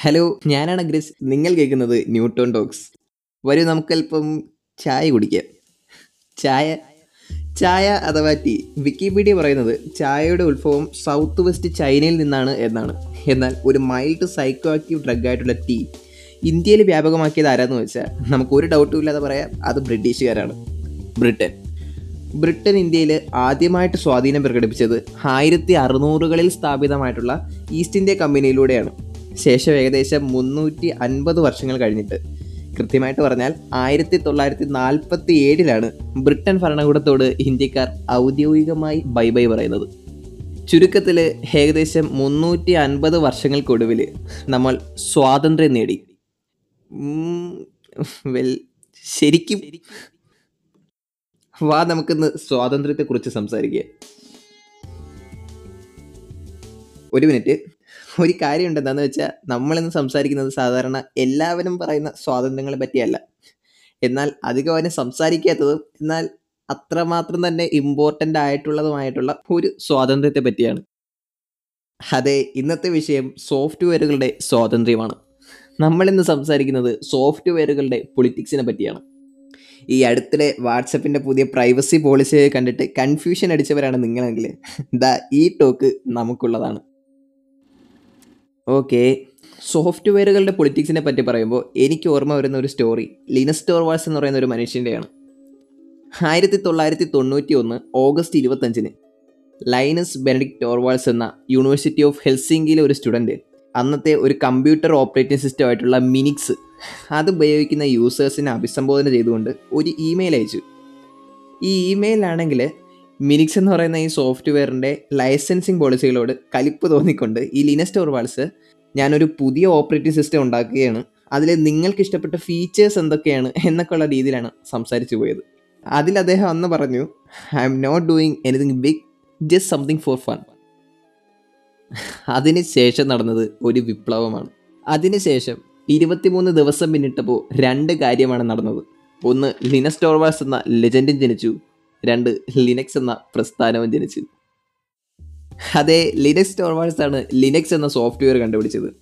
Hello ഞാനാണ് ഗ്രിസ് നിങ്ങൾ കേൾക്കുന്നത് ന്യൂട്ടോൺ ടോക്സ്. വരൂ നമുക്കല്പം ചായ കുടിക്കാം. ചായ ചായ അഥവാ ടീ. വിക്കിപീഡിയ പറയുന്നത് ചായയുടെ ഉത്ഭവം സൗത്ത് വെസ്റ്റ് ചൈനയിൽ നിന്നാണ് എന്നാണ്. എന്നാൽ ഒരു മൈൽഡ് സൈക്കോ ആക്റ്റീവ് ഡ്രഗ് ആയിട്ടുള്ള ടീ ഇന്ത്യയിൽ വ്യാപകമാക്കിയത് ആരാന്ന് വെച്ചാൽ നമുക്ക് ഒരു ഡൗട്ടും ഇല്ലാതെ പറയാം അത് ബ്രിട്ടീഷുകാരാണ്. ബ്രിട്ടൻ. ബ്രിട്ടൻ ഇന്ത്യയിൽ ആദ്യമായിട്ട് സ്വാധീനം പ്രകടിപ്പിച്ചത് ആയിരത്തി അറുന്നൂറുകളിൽ സ്ഥാപിതമായിട്ടുള്ള ഈസ്റ്റ് ഇന്ത്യ കമ്പനിയിലൂടെയാണ് ശേഷം ഏകദേശം മുന്നൂറ്റി അൻപത് വർഷങ്ങൾ കഴിഞ്ഞിട്ട് കൃത്യമായിട്ട് പറഞ്ഞാൽ ആയിരത്തി തൊള്ളായിരത്തി നാൽപ്പത്തി ഏഴിലാണ് ബ്രിട്ടൻ ഭരണകൂടത്തോട് ഇന്ത്യക്കാർ ഔദ്യോഗികമായി ബൈ ബൈ പറയുന്നത് ചുരുക്കത്തിൽ ഏകദേശം മുന്നൂറ്റി അൻപത് വർഷങ്ങൾക്കൊടുവിൽ നമ്മൾ സ്വാതന്ത്ര്യം നേടി വെൽ ശരിക്കും വാ നമുക്കിന്ന് സ്വാതന്ത്ര്യത്തെക്കുറിച്ച് സംസാരിക്കുക ഒരു മിനിറ്റ്. ഒരു കാര്യമുണ്ട് എന്താണെന്ന് വെച്ചാൽ നമ്മളിന്ന് സംസാരിക്കുന്നത് സാധാരണ എല്ലാവരും പറയുന്ന സ്വാതന്ത്ര്യങ്ങളെ പറ്റിയല്ല. എന്നാൽ അധികം അവനെ സംസാരിക്കാത്തതും എന്നാൽ അത്രമാത്രം തന്നെ ഇമ്പോർട്ടന്റ് ആയിട്ടുള്ളതുമായിട്ടുള്ള ഒരു സ്വാതന്ത്ര്യത്തെ പറ്റിയാണ്. അതെ ഇന്നത്തെ വിഷയം സോഫ്റ്റ്വെയറുകളുടെ സ്വാതന്ത്ര്യമാണ്. നമ്മളിന്ന് സംസാരിക്കുന്നത് സോഫ്റ്റ്വെയറുകളുടെ പൊളിറ്റിക്സിനെ പറ്റിയാണ്. ഈ അടുത്തിടെ വാട്സപ്പിന്റെ പുതിയ പ്രൈവസി പോളിസി കണ്ടിട്ട് കൺഫ്യൂഷൻ അടിച്ചവരാണ് നിങ്ങളെങ്കിൽ ദാ ഈ ടോക്ക് നമുക്കുള്ളതാണ്. ഓക്കെ. സോഫ്റ്റ്വെയറുകളുടെ പൊളിറ്റിക്സിനെ പറ്റി പറയുമ്പോൾ എനിക്ക് ഓർമ്മ വരുന്ന ഒരു സ്റ്റോറി. ലിനസ് ടോർവാൾസ് എന്ന് പറയുന്ന ഒരു മനുഷ്യന്റെയാണ് ആയിരത്തി തൊള്ളായിരത്തി തൊണ്ണൂറ്റി ഒന്ന് ഓഗസ്റ്റ് ഇരുപത്തഞ്ചിന് ലൈനസ് ബെനഡിക് ടോർവാൾസ് എന്ന യൂണിവേഴ്സിറ്റി ഓഫ് ഹെൽസിംഗിലെ ഒരു സ്റ്റുഡന്റ് അന്നത്തെ ഒരു കമ്പ്യൂട്ടർ ഓപ്പറേറ്റിംഗ് സിസ്റ്റം ആയിട്ടുള്ള മിനിക്സ് അത് ഉപയോഗിക്കുന്ന യൂസേഴ്സിനെ അഭിസംബോധന ചെയ്തുകൊണ്ട് ഒരു ഇമെയിൽ അയച്ചു. ഈ ഇമെയിലാണെങ്കിൽ മിനിക്സ് എന്ന് പറയുന്ന ഈ സോഫ്റ്റ്വെയറിന്റെ ലൈസൻസിങ് പോളിസികളോട് കലിപ്പ് തോന്നിക്കൊണ്ട് ഈ ലിനസ് ടോർവാൾസ് ഞാനൊരു പുതിയ ഓപ്പറേറ്റിംഗ് സിസ്റ്റം ഉണ്ടാക്കുകയാണ്. അതിൽ നിങ്ങൾക്ക് ഇഷ്ടപ്പെട്ട ഫീച്ചേഴ്സ് എന്തൊക്കെയാണ് എന്നൊക്കെ ഉള്ള രീതിയിലാണ് സംസാരിച്ചു പോയത്. അതിൽ അദ്ദേഹം അന്ന് പറഞ്ഞു I am not doing anything big just something for fun. അതിന് ശേഷം നടന്നത് ഒരു വിപ്ലവമാണ്. അതിനുശേഷം ഇരുപത്തിമൂന്ന് ദിവസം പിന്നിട്ടപ്പോൾ രണ്ട് കാര്യമാണ് നടന്നത്. ഒന്ന് ലിനസ് ടോർവാൾസ് എന്ന ലെജൻഡും ജനിച്ചു. രണ്ട് ലിനക്സ് എന്ന പ്രസ്ഥാനവും ജനിച്ചു. അതെ ലിനക്സ് ടോർവാൾസ് ആണ് ലിനക്സ് എന്ന സോഫ്റ്റ്വെയർ കണ്ടുപിടിച്ചത്.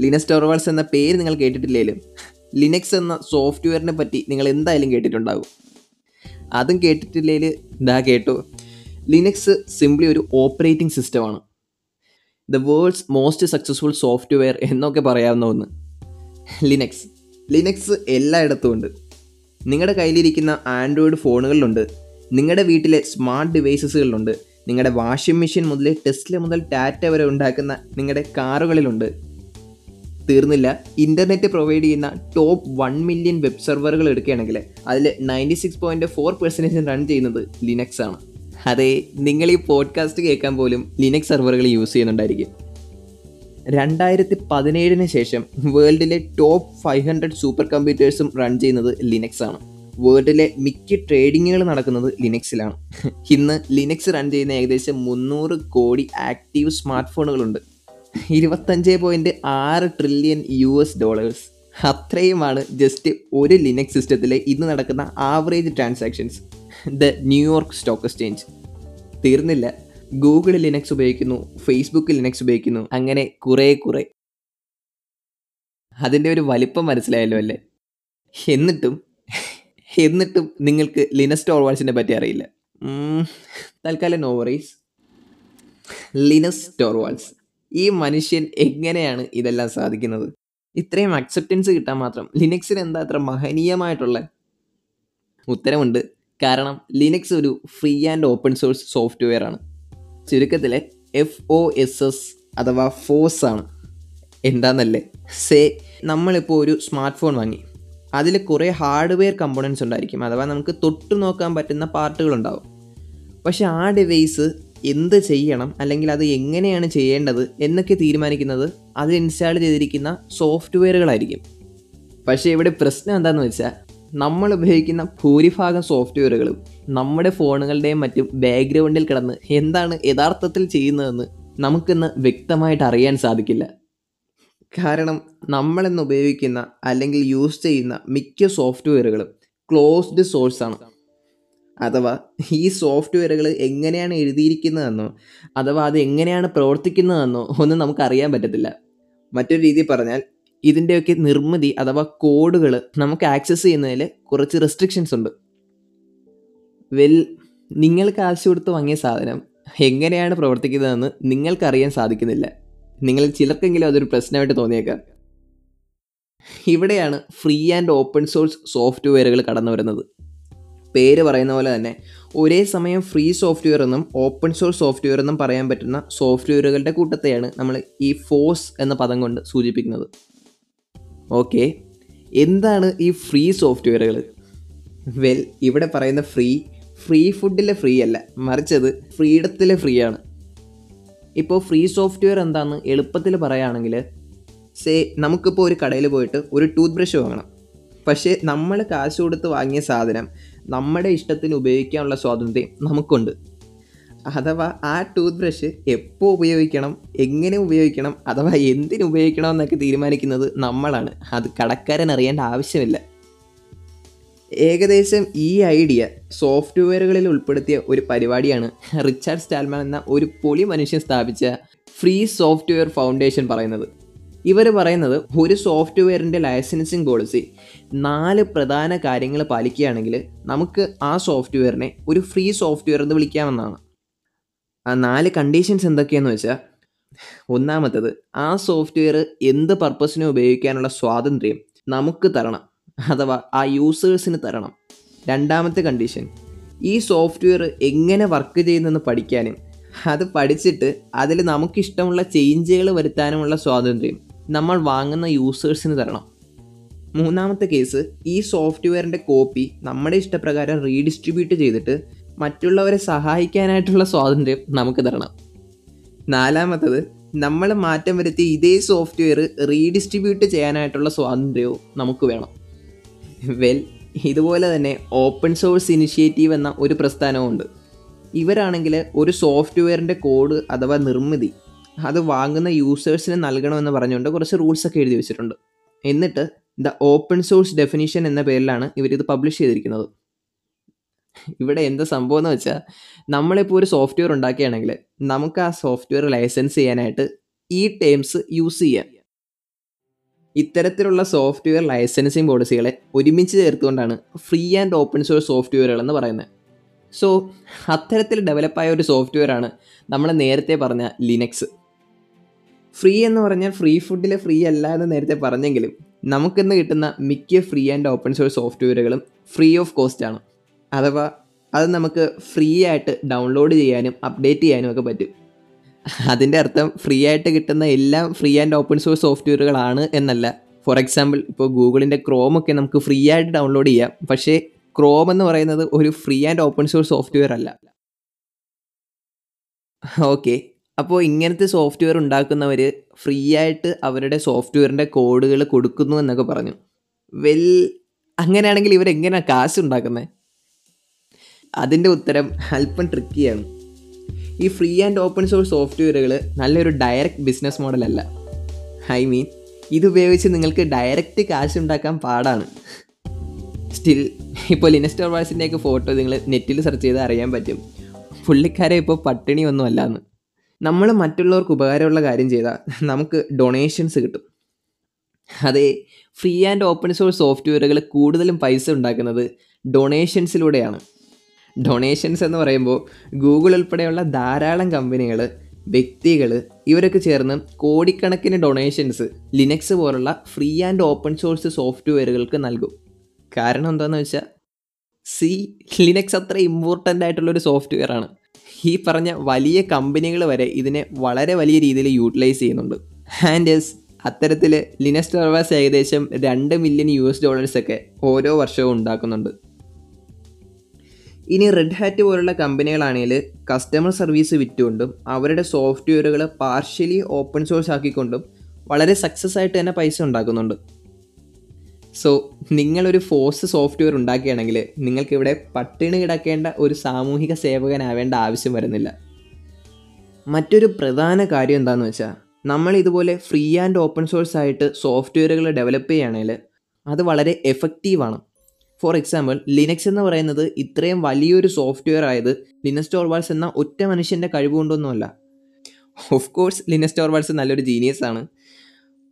ലിനസ് ടോർവാൾസ് എന്ന പേര് നിങ്ങൾ കേട്ടിട്ടില്ലേലും ലിനക്സ് എന്ന സോഫ്റ്റ്വെയറിനെ പറ്റി നിങ്ങൾ എന്തായാലും കേട്ടിട്ടുണ്ടാകും. അതും കേട്ടിട്ടില്ലേൽ ഇതാ കേട്ടോ. ലിനക്സ് സിംപ്ലി ഒരു ഓപ്പറേറ്റിംഗ് സിസ്റ്റമാണ് the world's most successful software എന്നൊക്കെ പറയാവുന്ന ഒന്ന്. ലിനക്സ് ലിനക്സ് എല്ലായിടത്തും ഉണ്ട്. നിങ്ങളുടെ കയ്യിലിരിക്കുന്ന ആൻഡ്രോയിഡ് ഫോണുകളിലുണ്ട്. നിങ്ങളുടെ വീട്ടിലെ സ്മാർട്ട് ഡിവൈസസുകളിലുണ്ട് നിങ്ങളുടെ വാഷിംഗ് മെഷീൻ മുതൽ ടെസ്ല മുതൽ ടാറ്റ വരെ ഉണ്ടാക്കുന്ന നിങ്ങളുടെ കാറുകളിലുണ്ട്. തീർന്നില്ല. ഇന്റർനെറ്റ് പ്രൊവൈഡ് ചെയ്യുന്ന ടോപ്പ് വൺ മില്യൺ വെബ് സെർവറുകൾ എടുക്കുകയാണെങ്കിൽ അതിൽ ninety six point four percentage run ചെയ്യുന്നത് ലിനക്സ് ആണ്. അതെ നിങ്ങൾ ഈ പോഡ്കാസ്റ്റ് കേൾക്കാൻ പോലും ലിനക്സ് സെർവറുകൾ യൂസ് ചെയ്യുന്നുണ്ടായിരിക്കും. രണ്ടായിരത്തി പതിനേഴിന് ശേഷം വേൾഡിലെ ടോപ്പ് ഫൈവ് ഹൺഡ്രഡ് സൂപ്പർ കമ്പ്യൂട്ടേഴ്സും റൺ ചെയ്യുന്നത് ലിനക്സ് ആണ്. വേൾഡിലെ മിക്ക ട്രേഡിങ്ങുകൾ നടക്കുന്നത് ലിനക്സിലാണ് ഇന്ന് ലിനക്സ് റൺ ചെയ്യുന്ന ഏകദേശം മുന്നൂറ് കോടി ആക്റ്റീവ് സ്മാർട്ട് ഫോണുകളുണ്ട് ഇരുപത്തഞ്ച് പോയിന്റ് ആറ് ട്രില്യൺ യു എസ് ഡോളേഴ്സ് അത്രയുമാണ് ജസ്റ്റ് ഒരു ലിനക്സ് സിസ്റ്റത്തിലെ ഇന്ന് നടക്കുന്ന average transactions the New York stock exchange തീർന്നില്ല. ഗൂഗിൾ ലിനക്സ് ഉപയോഗിക്കുന്നു ഫേസ്ബുക്ക് ലിനക്സ് ഉപയോഗിക്കുന്നു അങ്ങനെ കുറേ കുറേ. അതിന്റെ ഒരു വലിപ്പം മനസ്സിലായല്ലോ അല്ലേ? എന്നിട്ടും എന്നിട്ടും നിങ്ങൾക്ക് ലിനസ് ടോർവാൾസിനെ പറ്റി അറിയില്ല. തൽക്കാലം നോവറീസ് ലിനസ് ടോർവാൾസ് ഈ മനുഷ്യൻ എങ്ങനെയാണ് ഇതെല്ലാം സാധിക്കുന്നത്? ഇത്രയും അക്സെപ്റ്റൻസ് കിട്ടാൻ മാത്രം ലിനക്സിന് എന്താ അത്ര മഹനീയമായിട്ടുള്ള? ഉത്തരമുണ്ട്. കാരണം ലിനക്സ് ഒരു free and open source software ആണ്. ചുരുക്കത്തിൽ എഫ് ഒ എസ് എസ് അഥവാ ഫോസ് ആണ്. എന്താണെന്നല്ലേ സേ നമ്മളിപ്പോൾ ഒരു സ്മാർട്ട് ഫോൺ വാങ്ങി. അതിൽ കുറേ ഹാർഡ്വെയർ കമ്പോണൻസ് ഉണ്ടായിരിക്കും. അഥവാ നമുക്ക് തൊട്ട് നോക്കാൻ പറ്റുന്ന പാർട്ടുകളുണ്ടാവും പക്ഷെ ആ ഡിവൈസ് എന്ത് ചെയ്യണം? അല്ലെങ്കിൽ അത് എങ്ങനെയാണ് ചെയ്യേണ്ടത്? എന്നൊക്കെ തീരുമാനിക്കുന്നത് അതിൽ ഇൻസ്റ്റാൾ ചെയ്തിരിക്കുന്ന സോഫ്റ്റ്വെയറുകളായിരിക്കും പക്ഷേ ഇവിടെ പ്രശ്നം എന്താണെന്ന് വെച്ചാൽ നമ്മൾ ഉപയോഗിക്കുന്ന ഭൂരിഭാഗം സോഫ്റ്റ്വെയറുകളും നമ്മുടെ ഫോണുകളുടെയും മറ്റും ബാക്ക്ഗ്രൗണ്ടിൽ കിടന്ന് എന്താണ് യഥാർത്ഥത്തിൽ ചെയ്യുന്നതെന്ന് നമുക്കിന്ന് വ്യക്തമായിട്ട് അറിയാൻ സാധിക്കില്ല. കാരണം നമ്മളിന്ന് ഉപയോഗിക്കുന്ന അല്ലെങ്കിൽ യൂസ് ചെയ്യുന്ന മിക്ക സോഫ്റ്റ്വെയറുകളും ക്ലോസ്ഡ് സോഴ്സാണ് അഥവാ ഈ സോഫ്റ്റ്വെയറുകൾ എങ്ങനെയാണ് എഴുതിയിരിക്കുന്നതെന്നോ അഥവാ അത് എങ്ങനെയാണ് പ്രവർത്തിക്കുന്നതെന്നോ ഒന്നും നമുക്ക് അറിയാൻ പറ്റത്തില്ല. മറ്റൊരു രീതിയിൽ പറഞ്ഞാൽ ഇതിന്റെയൊക്കെ നിർമ്മിതി അഥവാ കോഡുകൾ നമുക്ക് ആക്സസ് ചെയ്യുന്നതിൽ കുറച്ച് റെസ്ട്രിക്ഷൻസ് ഉണ്ട്. വെൽ നിങ്ങൾക്ക് ആവശ്യം കൊടുത്ത് വാങ്ങിയ സാധനം എങ്ങനെയാണ് പ്രവർത്തിക്കുന്നതെന്ന് നിങ്ങൾക്കറിയാൻ സാധിക്കുന്നില്ല. നിങ്ങൾ ചിലർക്കെങ്കിലും അതൊരു പ്രശ്നമായിട്ട് തോന്നിയേക്കാം. ഇവിടെയാണ് ഫ്രീ ആൻഡ് ഓപ്പൺ സോഴ്സ് സോഫ്റ്റ്വെയറുകൾ കടന്നു വരുന്നത്. പേര് പറയുന്ന പോലെ തന്നെ ഒരേ സമയം ഫ്രീ സോഫ്റ്റ്വെയർ എന്നും ഓപ്പൺ സോഴ്സ് സോഫ്റ്റ്വെയർ എന്നും പറയാൻ പറ്റുന്ന സോഫ്റ്റ്വെയറുകളുടെ കൂട്ടത്തെയാണ് നമ്മൾ ഈ ഫോഴ്സ് എന്ന പദം കൊണ്ട് സൂചിപ്പിക്കുന്നത്. ഓക്കെ എന്താണ് ഈ ഫ്രീ സോഫ്റ്റ്വെയറുകൾ വെൽ ഇവിടെ പറയുന്ന ഫ്രീ ഫ്രീ ഫുഡിലെ ഫ്രീ അല്ല. മറിച്ചത് ഫ്രീഡത്തിലെ ഫ്രീ ആണ്. ഇപ്പോൾ ഫ്രീ സോഫ്റ്റ്വെയർ എന്താണെന്ന് എളുപ്പത്തിൽ പറയുകയാണെങ്കിൽ സേ നമുക്കിപ്പോൾ ഒരു കടയിൽ പോയിട്ട് ഒരു ടൂത്ത് ബ്രഷ് വാങ്ങണം. പക്ഷേ നമ്മൾ കാശ് കൊടുത്ത് വാങ്ങിയ സാധനം നമ്മുടെ ഇഷ്ടത്തിന് ഉപയോഗിക്കാനുള്ള സ്വാതന്ത്ര്യം നമുക്കുണ്ട്. അഥവാ ആ ടൂത്ത് ബ്രഷ് എപ്പോൾ ഉപയോഗിക്കണം എങ്ങനെ ഉപയോഗിക്കണം അഥവാ എന്തിനു ഉപയോഗിക്കണം എന്നൊക്കെ തീരുമാനിക്കുന്നത് നമ്മളാണ്. അത് കടക്കാരൻ അറിയേണ്ട ആവശ്യമില്ല. ഏകദേശം ഈ ഐഡിയ സോഫ്റ്റ്വെയറുകളിൽ ഉൾപ്പെടുത്തിയ ഒരു പരിപാടിയാണ് റിച്ചാർഡ് സ്റ്റാൽമാൻ എന്ന ഒരു പൊളി മനുഷ്യൻ സ്ഥാപിച്ച ഫ്രീ സോഫ്റ്റ്വെയർ ഫൗണ്ടേഷൻ പറയുന്നത്. ഇവർ പറയുന്നത് ഒരു സോഫ്റ്റ്വെയറിന്റെ ലൈസൻസിങ് പോളിസി നാല് പ്രധാന കാര്യങ്ങൾ പാലിക്കുകയാണെങ്കിൽ നമുക്ക് ആ സോഫ്റ്റ്വെയറിനെ ഒരു ഫ്രീ സോഫ്റ്റ്വെയർ എന്ന് വിളിക്കാമെന്നാണ്. ആ നാല് കണ്ടീഷൻസ് എന്തൊക്കെയാണെന്ന് വെച്ചാൽ ഒന്നാമത്തത് ആ സോഫ്റ്റ്വെയർ എന്ത് പർപ്പസിനും ഉപയോഗിക്കാനുള്ള സ്വാതന്ത്ര്യം നമുക്ക് തരണം അഥവാ ആ യൂസേഴ്സിന് തരണം. രണ്ടാമത്തെ കണ്ടീഷൻ ഈ സോഫ്റ്റ്വെയർ എങ്ങനെ വർക്ക് ചെയ്യുന്നെന്ന് പഠിക്കാനും അത് പഠിച്ചിട്ട് അതിൽ നമുക്കിഷ്ടമുള്ള ചേഞ്ചുകൾ വരുത്താനുമുള്ള സ്വാതന്ത്ര്യം നമ്മൾ വാങ്ങുന്ന യൂസേഴ്സിന് തരണം. മൂന്നാമത്തെ കേസ് ഈ സോഫ്റ്റ്വെയറിന്റെ കോപ്പി നമ്മുടെ ഇഷ്ടപ്രകാരം റീഡിസ്ട്രിബ്യൂട്ട് ചെയ്തിട്ട് മറ്റുള്ളവരെ സഹായിക്കാനായിട്ടുള്ള സ്വാതന്ത്ര്യം നമുക്ക് തരണം. നാലാമത്തത് നമ്മൾ മാറ്റം വരുത്തി ഇതേ സോഫ്റ്റ്വെയർ റീഡിസ്ട്രിബ്യൂട്ട് ചെയ്യാനായിട്ടുള്ള സ്വാതന്ത്ര്യവും നമുക്ക് വേണം. വെൽ ഇതുപോലെ തന്നെ ഓപ്പൺ സോഴ്സ് ഇനിഷ്യേറ്റീവ് എന്ന ഒരു പ്രസ്ഥാനവുമുണ്ട്. ഇവരാണെങ്കിൽ ഒരു സോഫ്റ്റ്വെയറിന്റെ കോഡ് അഥവാ നിർമ്മിതി അത് വാങ്ങുന്ന യൂസേഴ്സിന് നൽകണമെന്ന് പറഞ്ഞുകൊണ്ട് കുറച്ച് റൂൾസൊക്കെ എഴുതി വെച്ചിട്ടുണ്ട്. എന്നിട്ട് ദ ഓപ്പൺ സോഴ്സ് ഡെഫിനിഷൻ എന്ന പേരിലാണ് ഇവരിത് പബ്ലിഷ് ചെയ്തിരിക്കുന്നത്. ഇവിടെ എന്താ സംഭവം എന്ന് വെച്ചാൽ നമ്മളിപ്പോൾ ഒരു സോഫ്റ്റ്വെയർ ഉണ്ടാക്കുകയാണെങ്കിൽ നമുക്ക് ആ സോഫ്റ്റ്വെയർ ലൈസൻസ് ചെയ്യാനായിട്ട് ഈ ടേംസ് യൂസ് ചെയ്യാം. ഇത്തരത്തിലുള്ള സോഫ്റ്റ്വെയർ ലൈസൻസിങ് പോളിസികളെ ഒരുമിച്ച് ചേർത്തുകൊണ്ടാണ് ഫ്രീ ആൻഡ് ഓപ്പൺ സോഴ്സ് സോഫ്റ്റ്വെയറുകൾ എന്ന് പറയുന്നത്. സോ അത്തരത്തിൽ ഡെവലപ്പായ ഒരു സോഫ്റ്റ്വെയർ ആണ് നമ്മൾ നേരത്തെ പറഞ്ഞ ലിനക്സ് ഫ്രീ എന്ന് പറഞ്ഞാൽ ഫ്രീ ഫുഡിൽ ഫ്രീ അല്ല എന്ന് നേരത്തെ പറഞ്ഞെങ്കിലും നമുക്കിന്ന് കിട്ടുന്ന മിക്ക ഫ്രീ ആൻഡ് ഓപ്പൺ സോഴ്സ് സോഫ്റ്റ്വെയറുകളും ഫ്രീ ഓഫ് കോസ്റ്റ് ആണ്. അഥവാ അത് നമുക്ക് ഫ്രീ ആയിട്ട് ഡൗൺലോഡ് ചെയ്യാനും അപ്ഡേറ്റ് ചെയ്യാനും ഒക്കെ പറ്റും. അതിന്റെ അർത്ഥം ഫ്രീ ആയിട്ട് കിട്ടുന്ന എല്ലാം ഫ്രീ ആൻഡ് ഓപ്പൺ സോഴ്സ് സോഫ്റ്റ്വെയറുകളാണ് എന്നല്ല. ഫോർ എക്സാമ്പിൾ ഇപ്പോൾ ഗൂഗിളിന്റെ ക്രോമൊക്കെ നമുക്ക് ഫ്രീ ആയിട്ട് ഡൗൺലോഡ് ചെയ്യാം. പക്ഷേ ക്രോം എന്ന് പറയുന്നത് ഒരു free and open source software അല്ല. ഓക്കെ അപ്പോൾ ഇങ്ങനത്തെ സോഫ്റ്റ്വെയർ ഉണ്ടാക്കുന്നവർ ഫ്രീ ആയിട്ട് അവരുടെ സോഫ്റ്റ്വെയറിന്റെ കോഡുകൾ കൊടുക്കുന്നു എന്നൊക്കെ പറഞ്ഞു. വെൽ അങ്ങനെയാണെങ്കിൽ ഇവരെങ്ങനെയാണ് കാശ് ഉണ്ടാക്കുന്നത് അതിന്റെ ഉത്തരം അല്പം ട്രിക്കിയാണ് ഈ ഫ്രീ ആൻഡ് ഓപ്പൺ സോഴ്സ് സോഫ്റ്റ്വെയറുകൾ നല്ലൊരു ഡയറക്റ്റ് ബിസിനസ് മോഡലല്ല ഐ മീൻ ഇതുപയോഗിച്ച് നിങ്ങൾക്ക് ഡയറക്റ്റ് കാശ് ഉണ്ടാക്കാൻ പാടാണ്. സ്റ്റിൽ ഇപ്പോൾ ലിനസ്റ്റർ വാഴ്സിന്റെയൊക്കെ ഫോട്ടോ നിങ്ങൾ നെറ്റിൽ സെർച്ച് ചെയ്താൽ അറിയാൻ പറ്റും. പുള്ളിക്കാരെ ഇപ്പോൾ പട്ടിണി ഒന്നും അല്ലാന്ന്. നമ്മൾ മറ്റുള്ളവർക്ക് ഉപകാരമുള്ള കാര്യം ചെയ്താൽ നമുക്ക് ഡൊണേഷൻസ് കിട്ടും. അതെ ഫ്രീ ആൻഡ് ഓപ്പൺ സോഴ്സ് സോഫ്റ്റ്വെയറുകൾ കൂടുതലും പൈസ ഉണ്ടാക്കുന്നത് ഡൊണേഷൻസിലൂടെയാണ് ഡൊണേഷൻസ് എന്ന് പറയുമ്പോൾ ഗൂഗിൾ ഉൾപ്പെടെയുള്ള ധാരാളം കമ്പനികൾ വ്യക്തികൾ ഇവരൊക്കെ ചേർന്ന് കോടിക്കണക്കിന് ഡൊണേഷൻസ് ലിനക്സ് പോലുള്ള ഫ്രീ ആൻഡ് ഓപ്പൺ സോഴ്സ് സോഫ്റ്റ്വെയറുകൾക്ക് നൽകും. കാരണം എന്താണെന്ന് വെച്ചാൽ സി ലിനക്സ് അത്ര ഇമ്പോർട്ടന്റ് ആയിട്ടുള്ളൊരു സോഫ്റ്റ്വെയർ ആണ്. ഈ പറഞ്ഞ വലിയ കമ്പനികൾ വരെ ഇതിനെ വളരെ വലിയ രീതിയിൽ യൂട്ടിലൈസ് ചെയ്യുന്നുണ്ട്. ആൻഡ് എസ് അത്തരത്തിൽ ലിനക്സ് ടെർവാസ് ഏകദേശം രണ്ട് മില്യൺ യു എസ് ഡോളേഴ്സൊക്കെ ഓരോ വർഷവും ഉണ്ടാക്കുന്നുണ്ട്. ഇനി റെഡ് ഹാറ്റ് പോലുള്ള കമ്പനികളാണെങ്കിൽ കസ്റ്റമർ സർവീസ് വിറ്റുകൊണ്ടും അവരുടെ സോഫ്റ്റ്വെയറുകൾ പാർഷ്യലി ഓപ്പൺ സോഴ്സ് ആക്കിക്കൊണ്ടും വളരെ സക്സസ് ആയിട്ട് തന്നെ പൈസ ഉണ്ടാക്കുന്നുണ്ട്. സോ നിങ്ങളൊരു ഫോഴ്സ് സോഫ്റ്റ്വെയർ ഉണ്ടാക്കുകയാണെങ്കിൽ നിങ്ങൾക്കിവിടെ പട്ടിണി കിടക്കേണ്ട ഒരു സാമൂഹിക സേവകനാവേണ്ട ആവശ്യം വരുന്നില്ല. മറ്റൊരു പ്രധാന കാര്യം എന്താണെന്ന് വെച്ചാൽ നമ്മൾ ഇതുപോലെ ഫ്രീ ആൻഡ് ഓപ്പൺ സോഴ്സ് ആയിട്ട് സോഫ്റ്റ്വെയറുകൾ ഡെവലപ്പ് ചെയ്യുകയാണെങ്കിൽ അത് വളരെ എഫക്റ്റീവാണ് ഫോർ എക്സാമ്പിൾ ലിനക്സ് എന്ന് പറയുന്നത് ഇത്രയും വലിയൊരു സോഫ്റ്റ്വെയർ ആയത് ലിനസ് ടോർവാൾസ് എന്ന ഒറ്റ മനുഷ്യന്റെ കഴിവുകൊണ്ടൊന്നുമല്ല. ഓഫ് കോഴ്സ് ലിനസ് ടോർവാൾസ് നല്ലൊരു ജീനിയസ് ആണ്.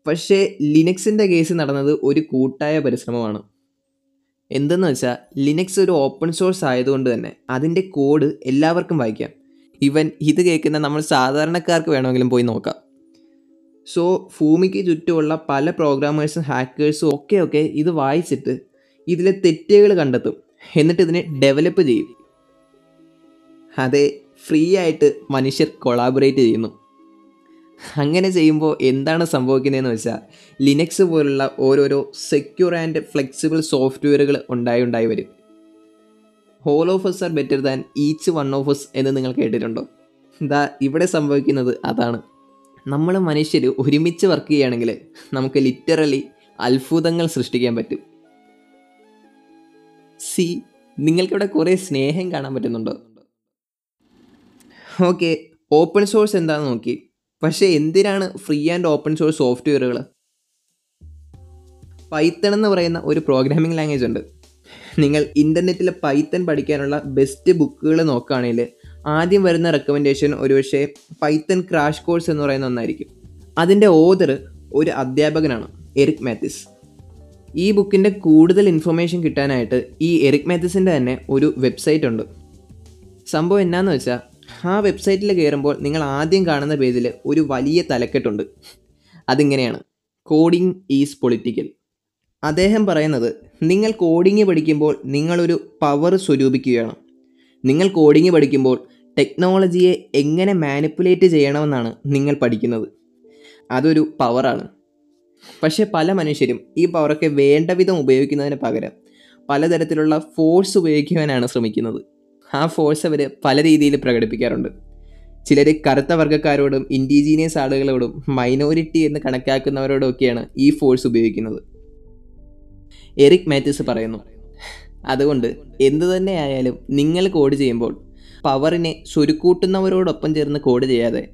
പക്ഷേ ലിനക്സിന്റെ കേസ് നടന്നത് ഒരു കൂട്ടായ പരിശ്രമമാണ്. എന്തെന്ന് വെച്ചാൽ ലിനക്സ് ഒരു ഓപ്പൺ സോഴ്സ് ആയതുകൊണ്ട് തന്നെ അതിന്റെ കോഡ് എല്ലാവർക്കും വായിക്കാം. ഇവൻ ഇത് കേൾക്കുന്ന നമ്മൾ സാധാരണക്കാർക്ക് വേണമെങ്കിലും പോയി നോക്കാം. സോ ഭൂമിക്ക് ചുറ്റുമുള്ള പല പ്രോഗ്രാമേഴ്സും ഹാക്കേഴ്സും ഒക്കെ ഒക്കെ ഇത് വായിച്ചിട്ട് ഇതിലെ തെറ്റുകൾ കണ്ടെത്തും. എന്നിട്ട് ഇതിനെ ഡെവലപ്പ് ചെയ്യും. അതെ ഫ്രീ ആയിട്ട് മനുഷ്യർ കൊളാബറേറ്റ് ചെയ്യുന്നു. അങ്ങനെ ചെയ്യുമ്പോൾ എന്താണ് സംഭവിക്കുന്നതെന്ന് വെച്ചാൽ ലിനക്സ് പോലുള്ള ഓരോരോ സെക്യൂർ ആൻഡ് ഫ്ലെക്സിബിൾ സോഫ്റ്റ്വെയറുകൾ ഉണ്ടായി ഉണ്ടായി വരും. Whole of us are better than each one of us എന്ന് നിങ്ങൾ കേട്ടിട്ടുണ്ടോ? ഇതാ ഇവിടെ സംഭവിക്കുന്നത് അതാണ്. നമ്മൾ മനുഷ്യർ ഒരുമിച്ച് വർക്ക് ചെയ്യുകയാണെങ്കിൽ നമുക്ക് ലിറ്ററലി അത്ഭുതങ്ങൾ സൃഷ്ടിക്കാൻ പറ്റും. സി നിങ്ങൾക്കിവിടെ കുറേ സ്നേഹം കാണാൻ പറ്റുന്നുണ്ടോ. ഓക്കെ ഓപ്പൺ സോഴ്സ് എന്താണെന്ന് നോക്കി. പക്ഷേ എന്തിനാണ് ഫ്രീ ആൻഡ് ഓപ്പൺ സോഴ്സ് സോഫ്റ്റ്വെയറുകൾ പൈത്തൺ എന്ന് പറയുന്ന ഒരു പ്രോഗ്രാമിംഗ് ലാംഗ്വേജ് ഉണ്ട്. നിങ്ങൾ ഇന്റർനെറ്റിൽ പൈത്തൺ പഠിക്കാനുള്ള ബെസ്റ്റ് ബുക്കുകൾ നോക്കുകയാണെങ്കിൽ ആദ്യം വരുന്ന റെക്കമെൻഡേഷൻ ഒരുപക്ഷെ പൈത്തൺ ക്രാഷ് കോഴ്സ് എന്ന് പറയുന്ന ഒന്നായിരിക്കും. അതിന്റെ ഓതർ ഒരു അധ്യാപകനാണ് എറിക് മാത്തിസ് ഈ ബുക്കിന്റെ കൂടുതൽ ഇൻഫർമേഷൻ കിട്ടാനായിട്ട് ഈ എറിക് മാത്തിസിന്റെ തന്നെ ഒരു വെബ്സൈറ്റ് ഉണ്ട്. സംഭവം എന്നാന്ന് വെച്ചാൽ ആ വെബ്സൈറ്റിൽ കയറുമ്പോൾ നിങ്ങൾ ആദ്യം കാണുന്ന പേജിൽ ഒരു വലിയ തലക്കെട്ടുണ്ട്. അതിങ്ങനെയാണ്. കോഡിംഗ് ഈസ് പൊളിറ്റിക്കൽ അദ്ദേഹം പറയുന്നത് നിങ്ങൾ കോഡിങ് പഠിക്കുമ്പോൾ നിങ്ങളൊരു പവർ സ്വരൂപിക്കുകയാണ്. നിങ്ങൾ കോഡിങ് പഠിക്കുമ്പോൾ ടെക്നോളജിയെ എങ്ങനെ മാനിപ്പുലേറ്റ് ചെയ്യണമെന്നാണ് നിങ്ങൾ പഠിക്കുന്നത്. അതൊരു പവറാണ് പക്ഷേ പല മനുഷ്യരും ഈ പവറൊക്കെ വേണ്ട വിധം ഉപയോഗിക്കുന്നതിന് പകരം പലതരത്തിലുള്ള ഫോഴ്സ് ഉപയോഗിക്കുവാനാണ് ശ്രമിക്കുന്നത്. ആ ഫോഴ്സ് അവർ പല രീതിയിൽ പ്രകടിപ്പിക്കാറുണ്ട്. ചിലർ കറുത്ത വർഗക്കാരോടും ഇൻഡിജീനിയസ് ആളുകളോടും മൈനോറിറ്റി എന്ന് കണക്കാക്കുന്നവരോടും ഒക്കെയാണ് ഈ ഫോഴ്സ് ഉപയോഗിക്കുന്നത്. എറിക് മാത്യൂസ് പറയുന്നു അതുകൊണ്ട് എന്തു തന്നെ ആയാലും നിങ്ങൾ കോഡ് ചെയ്യുമ്പോൾ പവറിനെ സ്വരുക്കൂട്ടുന്നവരോടൊപ്പം ചേർന്ന് കോഡ് ചെയ്യാതെ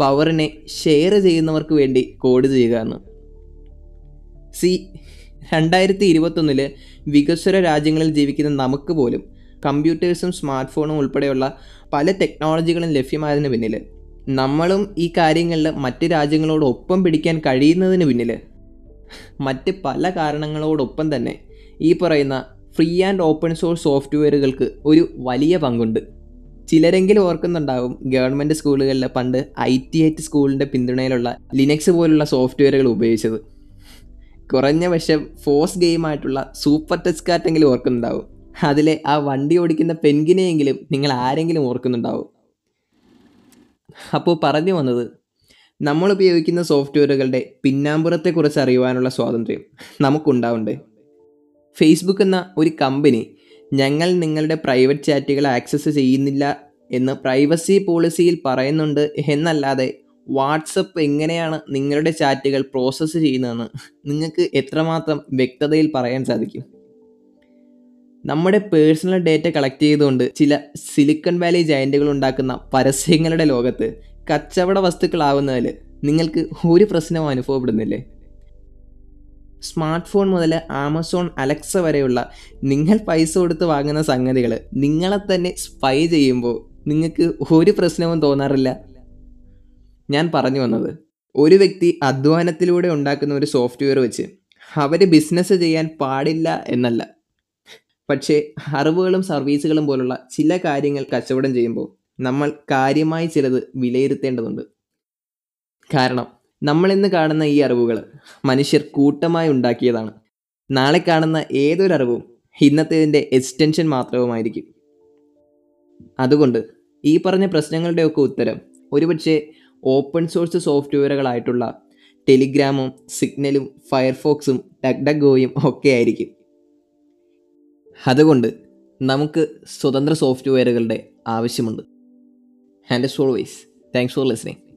പവറിനെ ഷെയർ ചെയ്യുന്നവർക്ക് വേണ്ടി കോഡ് ചെയ്യുക എന്ന്. സി രണ്ടായിരത്തി ഇരുപത്തൊന്നിൽ വികസ്വര രാജ്യങ്ങളിൽ ജീവിക്കുന്ന നമുക്ക് പോലും കമ്പ്യൂട്ടേഴ്സും സ്മാർട്ട് ഫോണും ഉൾപ്പെടെയുള്ള പല ടെക്നോളജികളും ലഭ്യമായതിന് പിന്നിൽ നമ്മളും ഈ കാര്യങ്ങളിൽ മറ്റ് രാജ്യങ്ങളോട് ഒപ്പം പിടിക്കാൻ കഴിയുന്നതിന് പിന്നിൽ മറ്റ് പല കാരണങ്ങളോടൊപ്പം തന്നെ ഈ പറയുന്ന ഫ്രീ ആൻഡ് ഓപ്പൺ സോഴ്സ് സോഫ്റ്റ്വെയറുകൾക്ക് ഒരു വലിയ പങ്കുണ്ട്. ചിലരെങ്കിലും ഓർക്കുന്നുണ്ടാവും ഗവൺമെന്റ് സ്കൂളുകളിൽ പണ്ട് ഐ ടി ഐറ്റ് സ്കൂളിന്റെ പിന്തുണയിലുള്ള ലിനക്സ് പോലുള്ള സോഫ്റ്റ്വെയറുകൾ ഉപയോഗിച്ചത്. കുറഞ്ഞ വശം ഫോഴ്സ് ഗെയിമായിട്ടുള്ള സൂപ്പർ ടച്ച് കാറ്റെങ്കിലും ഓർക്കുന്നുണ്ടാവും. അതിലെ ആ വണ്ടി ഓടിക്കുന്ന പെൻകിനെയെങ്കിലും നിങ്ങൾ ആരെങ്കിലും ഓർക്കുന്നുണ്ടാവും. അപ്പോൾ പറഞ്ഞു വന്നത് നമ്മൾ ഉപയോഗിക്കുന്ന സോഫ്റ്റ്വെയറുകളുടെ പിന്നാമ്പുറത്തെക്കുറിച്ച് അറിയുവാനുള്ള സ്വാതന്ത്ര്യം നമുക്കുണ്ടാവണ്ടേ. ഫേസ്ബുക്ക് എന്ന ഒരു കമ്പനി ഞങ്ങൾ നിങ്ങളുടെ പ്രൈവറ്റ് ചാറ്റുകൾ ആക്സസ് ചെയ്യുന്നില്ല എന്ന് പ്രൈവസി പോളിസിയിൽ പറയുന്നുണ്ട് എന്നല്ലാതെ വാട്സപ്പ് എങ്ങനെയാണ് നിങ്ങളുടെ ചാറ്റുകൾ പ്രോസസ്സ് ചെയ്യുന്നതെന്ന് നിങ്ങൾക്ക് എത്രമാത്രം വ്യക്തതയിൽ പറയാൻ സാധിക്കും? നമ്മുടെ പേഴ്സണൽ ഡേറ്റ കളക്ട് ചെയ്തുകൊണ്ട് ചില സിലിക്കൺ വാലി ജയന്റുകൾ ഉണ്ടാക്കുന്ന പരസ്യങ്ങളുടെ ലോകത്ത് കച്ചവട വസ്തുക്കളാവുന്നതിൽ നിങ്ങൾക്ക് ഒരു പ്രശ്നവും അനുഭവപ്പെടുന്നില്ലേ? സ്മാർട്ട് ഫോൺ മുതൽ ആമസോൺ അലക്സ വരെയുള്ള നിങ്ങൾ പൈസ കൊടുത്ത് വാങ്ങുന്ന സംഗതികൾ നിങ്ങളെ തന്നെ സ്പൈ ചെയ്യുമ്പോൾ നിങ്ങൾക്ക് ഒരു പ്രശ്നവും തോന്നാറില്ല. ഞാൻ പറഞ്ഞു വന്നത്. ഒരു വ്യക്തി അധ്വാനത്തിലൂടെ ഉണ്ടാക്കുന്ന ഒരു സോഫ്റ്റ്വെയർ വെച്ച് അവർ ബിസിനസ് ചെയ്യാൻ പാടില്ല എന്നല്ല. പക്ഷേ അറിവുകളും സർവീസുകളും പോലുള്ള ചില കാര്യങ്ങൾ കച്ചവടം ചെയ്യുമ്പോൾ നമ്മൾ കാര്യമായി ചിലത് വിലയിരുത്തേണ്ടതുണ്ട്. കാരണം നമ്മൾ ഇന്ന് കാണുന്ന ഈ അറിവുകൾ മനുഷ്യർ കൂട്ടമായി ഉണ്ടാക്കിയതാണ്. നാളെ കാണുന്ന ഏതൊരറിവും ഇന്നത്തേതിന്റെ എക്സ്റ്റൻഷൻ മാത്രവുമായിരിക്കും. അതുകൊണ്ട് ഈ പറഞ്ഞ പ്രശ്നങ്ങളുടെയൊക്കെ ഉത്തരം ഒരുപക്ഷെ ഓപ്പൺ സോഴ്സ് സോഫ്റ്റ്വെയറുകളായിട്ടുള്ള ടെലിഗ്രാമും സിഗ്നലും ഫയർഫോക്സും ഡഗ്ഡഗോയും ഒക്കെ ആയിരിക്കും. അതുകൊണ്ട് നമുക്ക് സ്വതന്ത്ര സോഫ്റ്റ്വെയറുകളുടെ ആവശ്യമുണ്ട്. And as always thanks for listening